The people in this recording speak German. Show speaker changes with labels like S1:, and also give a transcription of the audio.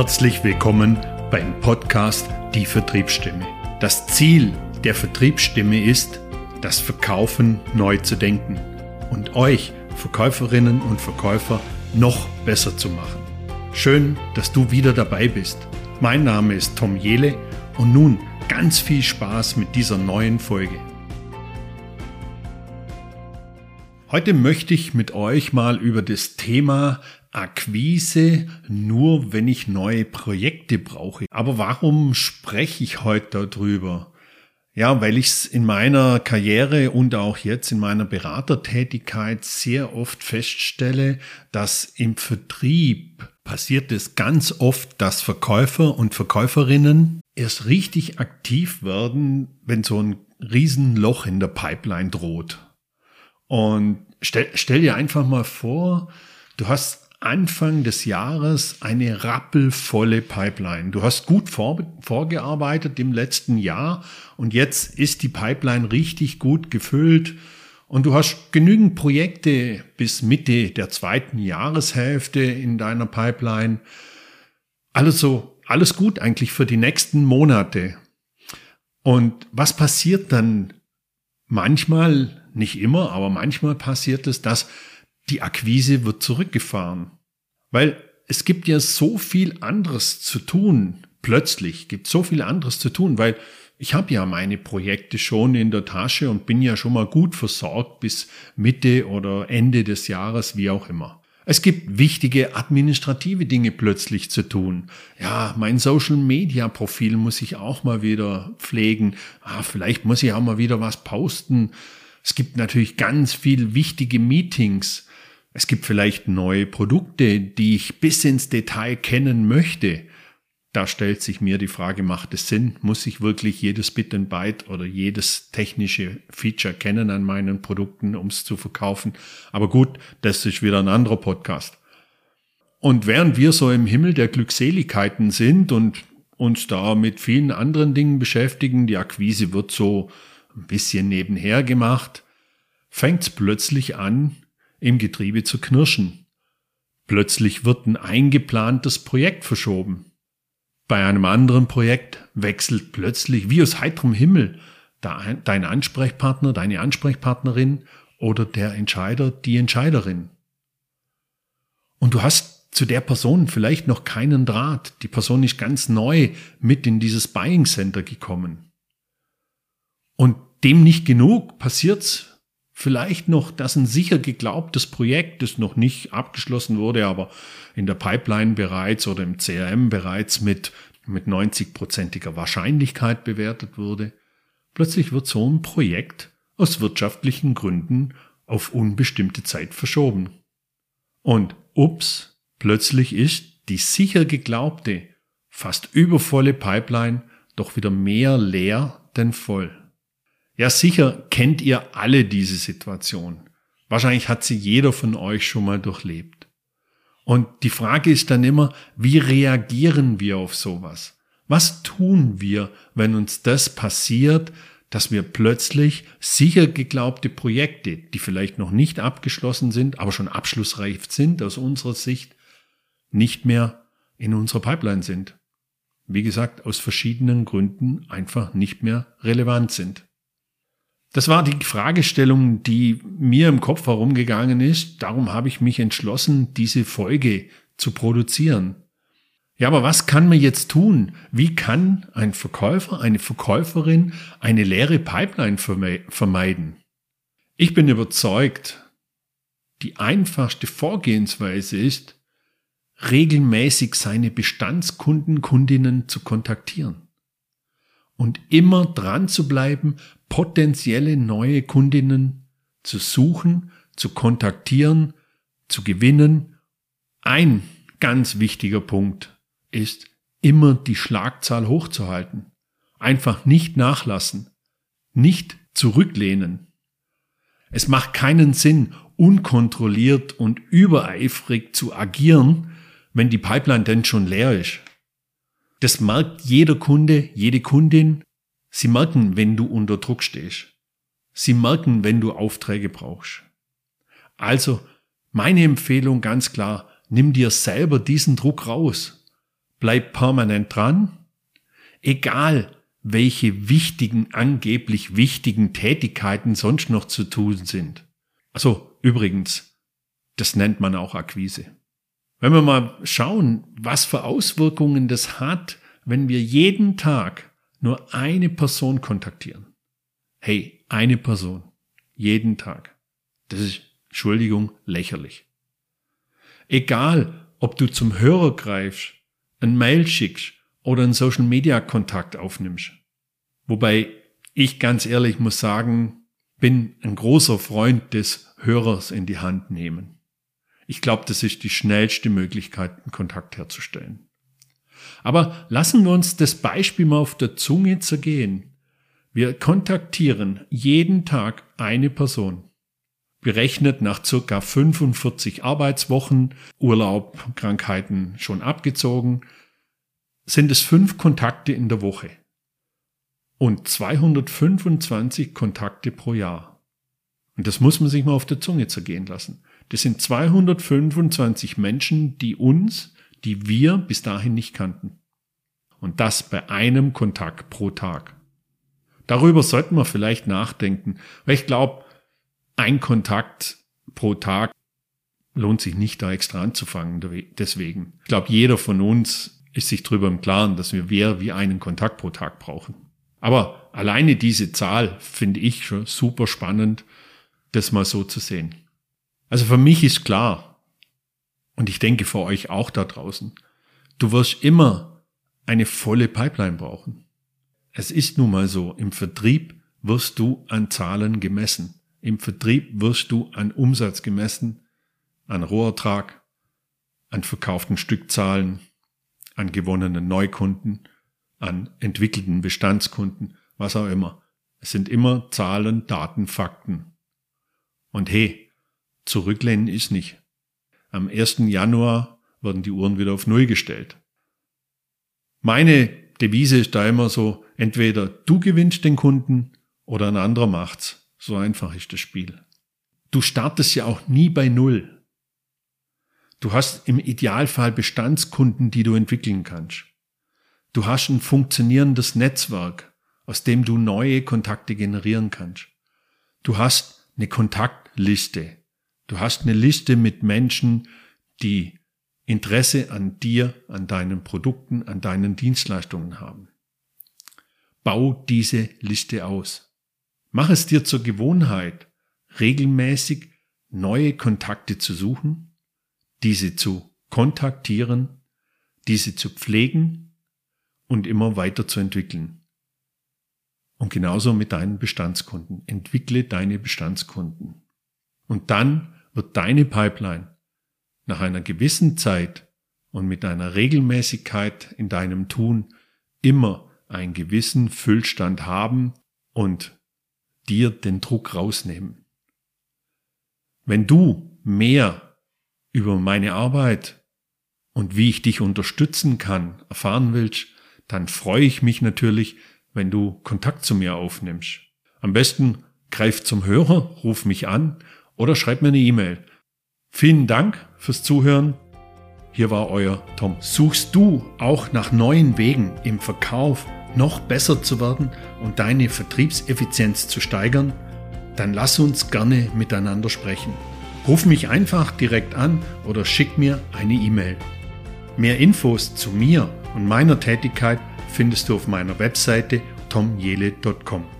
S1: Herzlich willkommen beim Podcast Die Vertriebsstimme. Das Ziel der Vertriebsstimme ist, das Verkaufen neu zu denken und euch Verkäuferinnen und Verkäufer noch besser zu machen. Schön, dass du wieder dabei bist. Mein Name ist Tom Jele und nun ganz viel Spaß mit dieser neuen Folge. Heute möchte ich mit euch mal über das Thema Akquise nur, wenn ich neue Projekte brauche. Aber warum spreche ich heute darüber? Ja, weil ich es in meiner Karriere und auch jetzt in meiner Beratertätigkeit sehr oft feststelle, dass im Vertrieb passiert es ganz oft, dass Verkäufer und Verkäuferinnen erst richtig aktiv werden, wenn so ein Riesenloch in der Pipeline droht. Und stell, stell dir einfach mal vor, du hast Anfang des Jahres eine rappelvolle Pipeline. Du hast gut vor, vorgearbeitet im letzten Jahr und jetzt ist die Pipeline richtig gut gefüllt und du hast genügend Projekte bis Mitte der zweiten Jahreshälfte in deiner Pipeline. Alles so, alles gut eigentlich für die nächsten Monate. Und was passiert dann? Manchmal, nicht immer, aber manchmal passiert es, dass die Akquise wird zurückgefahren. Weil es gibt ja so viel anderes zu tun. Plötzlich gibt so viel anderes zu tun, weil ich habe ja meine Projekte schon in der Tasche und bin ja schon mal gut versorgt bis Mitte oder Ende des Jahres, wie auch immer. Es gibt wichtige administrative Dinge plötzlich zu tun. Ja, mein Social Media Profil muss ich auch mal wieder pflegen. Ah, vielleicht muss ich auch mal wieder was posten. Es gibt natürlich ganz viel wichtige Meetings. Es gibt vielleicht neue Produkte, die ich bis ins Detail kennen möchte. Da stellt sich mir die Frage, macht es Sinn? Muss ich wirklich jedes Bit and Byte oder jedes technische Feature kennen an meinen Produkten, um es zu verkaufen? Aber gut, das ist wieder ein anderer Podcast. Und während wir so im Himmel der Glückseligkeiten sind und uns da mit vielen anderen Dingen beschäftigen, die Akquise wird so ein bisschen nebenher gemacht, fängt es plötzlich an, im Getriebe zu knirschen. Plötzlich wird ein eingeplantes Projekt verschoben. Bei einem anderen Projekt wechselt plötzlich wie aus heiterem Himmel dein Ansprechpartner, deine Ansprechpartnerin oder der Entscheider, die Entscheiderin. Und du hast zu der Person vielleicht noch keinen Draht. Die Person ist ganz neu mit in dieses Buying Center gekommen. Und dem nicht genug passiert's Vielleicht noch, dass ein sicher geglaubtes Projekt, das noch nicht abgeschlossen wurde, aber in der Pipeline bereits oder im CRM bereits mit, mit 90-prozentiger Wahrscheinlichkeit bewertet wurde. Plötzlich wird so ein Projekt aus wirtschaftlichen Gründen auf unbestimmte Zeit verschoben. Und ups, plötzlich ist die sicher geglaubte, fast übervolle Pipeline doch wieder mehr leer denn voll. Ja, sicher kennt ihr alle diese Situation. Wahrscheinlich hat sie jeder von euch schon mal durchlebt. Und die Frage ist dann immer, wie reagieren wir auf sowas? Was tun wir, wenn uns das passiert, dass wir plötzlich sicher geglaubte Projekte, die vielleicht noch nicht abgeschlossen sind, aber schon abschlussreif sind aus unserer Sicht, nicht mehr in unserer Pipeline sind? Wie gesagt, aus verschiedenen Gründen einfach nicht mehr relevant sind. Das war die Fragestellung, die mir im Kopf herumgegangen ist. Darum habe ich mich entschlossen, diese Folge zu produzieren. Ja, aber was kann man jetzt tun? Wie kann ein Verkäufer, eine Verkäuferin eine leere Pipeline vermeiden? Ich bin überzeugt, die einfachste Vorgehensweise ist, regelmäßig seine Bestandskunden, Kundinnen zu kontaktieren und immer dran zu bleiben, potenzielle neue Kundinnen zu suchen, zu kontaktieren, zu gewinnen. Ein ganz wichtiger Punkt ist, immer die Schlagzahl hochzuhalten. Einfach nicht nachlassen, nicht zurücklehnen. Es macht keinen Sinn, unkontrolliert und übereifrig zu agieren, wenn die Pipeline denn schon leer ist. Das merkt jeder Kunde, jede Kundin. Sie merken, wenn du unter Druck stehst. Sie merken, wenn du Aufträge brauchst. Also, meine Empfehlung ganz klar, nimm dir selber diesen Druck raus. bleib permanent dran, egal welche wichtigen, angeblich wichtigen Tätigkeiten sonst noch zu tun sind. Also übrigens, das nennt man auch Akquise. Wenn wir mal schauen, was für Auswirkungen das hat, wenn wir jeden Tag nur eine Person kontaktieren. Hey, eine Person. Jeden Tag. Das ist, Entschuldigung, lächerlich. Egal, ob du zum Hörer greifst, ein Mail schickst oder einen Social Media Kontakt aufnimmst. Wobei ich ganz ehrlich muss sagen, bin ein großer Freund des Hörers in die Hand nehmen. Ich glaube, das ist die schnellste Möglichkeit, einen Kontakt herzustellen. Aber lassen wir uns das Beispiel mal auf der Zunge zergehen. Wir kontaktieren jeden Tag eine Person. Berechnet nach circa 45 Arbeitswochen, Urlaub, Krankheiten schon abgezogen, sind es fünf Kontakte in der Woche und 225 Kontakte pro Jahr. Und das muss man sich mal auf der Zunge zergehen lassen. Das sind 225 Menschen, die uns, die wir bis dahin nicht kannten. Und das bei einem Kontakt pro Tag. Darüber sollten wir vielleicht nachdenken, weil ich glaube, ein Kontakt pro Tag lohnt sich nicht da extra anzufangen. Deswegen. Ich glaube, jeder von uns ist sich darüber im Klaren, dass wir mehr wie einen Kontakt pro Tag brauchen. Aber alleine diese Zahl finde ich schon super spannend, das mal so zu sehen. Also für mich ist klar, und ich denke für euch auch da draußen, du wirst immer eine volle Pipeline brauchen. Es ist nun mal so, im Vertrieb wirst du an Zahlen gemessen. Im Vertrieb wirst du an Umsatz gemessen, an Rohertrag, an verkauften Stückzahlen, an gewonnenen Neukunden, an entwickelten Bestandskunden, was auch immer. Es sind immer Zahlen, Daten, Fakten. Und hey, Zurücklehnen ist nicht. Am 1. Januar werden die Uhren wieder auf Null gestellt. Meine Devise ist da immer so, entweder du gewinnst den Kunden oder ein anderer macht's. So einfach ist das Spiel. Du startest ja auch nie bei Null. Du hast im Idealfall Bestandskunden, die du entwickeln kannst. Du hast ein funktionierendes Netzwerk, aus dem du neue Kontakte generieren kannst. Du hast eine Kontaktliste, Du hast eine Liste mit Menschen, die Interesse an dir, an deinen Produkten, an deinen Dienstleistungen haben. Bau diese Liste aus. Mach es dir zur Gewohnheit, regelmäßig neue Kontakte zu suchen, diese zu kontaktieren, diese zu pflegen und immer weiter zu entwickeln. Und genauso mit deinen Bestandskunden. Entwickle deine Bestandskunden. Und dann wird deine Pipeline nach einer gewissen Zeit und mit einer Regelmäßigkeit in deinem Tun immer einen gewissen Füllstand haben und dir den Druck rausnehmen. Wenn du mehr über meine Arbeit und wie ich dich unterstützen kann erfahren willst, dann freue ich mich natürlich, wenn du Kontakt zu mir aufnimmst. Am besten greif zum Hörer, ruf mich an oder schreibt mir eine E-Mail. Vielen Dank fürs Zuhören. Hier war euer Tom. Suchst du auch nach neuen Wegen im Verkauf noch besser zu werden und deine Vertriebseffizienz zu steigern? Dann lass uns gerne miteinander sprechen. Ruf mich einfach direkt an oder schick mir eine E-Mail. Mehr Infos zu mir und meiner Tätigkeit findest du auf meiner Webseite tomjele.com.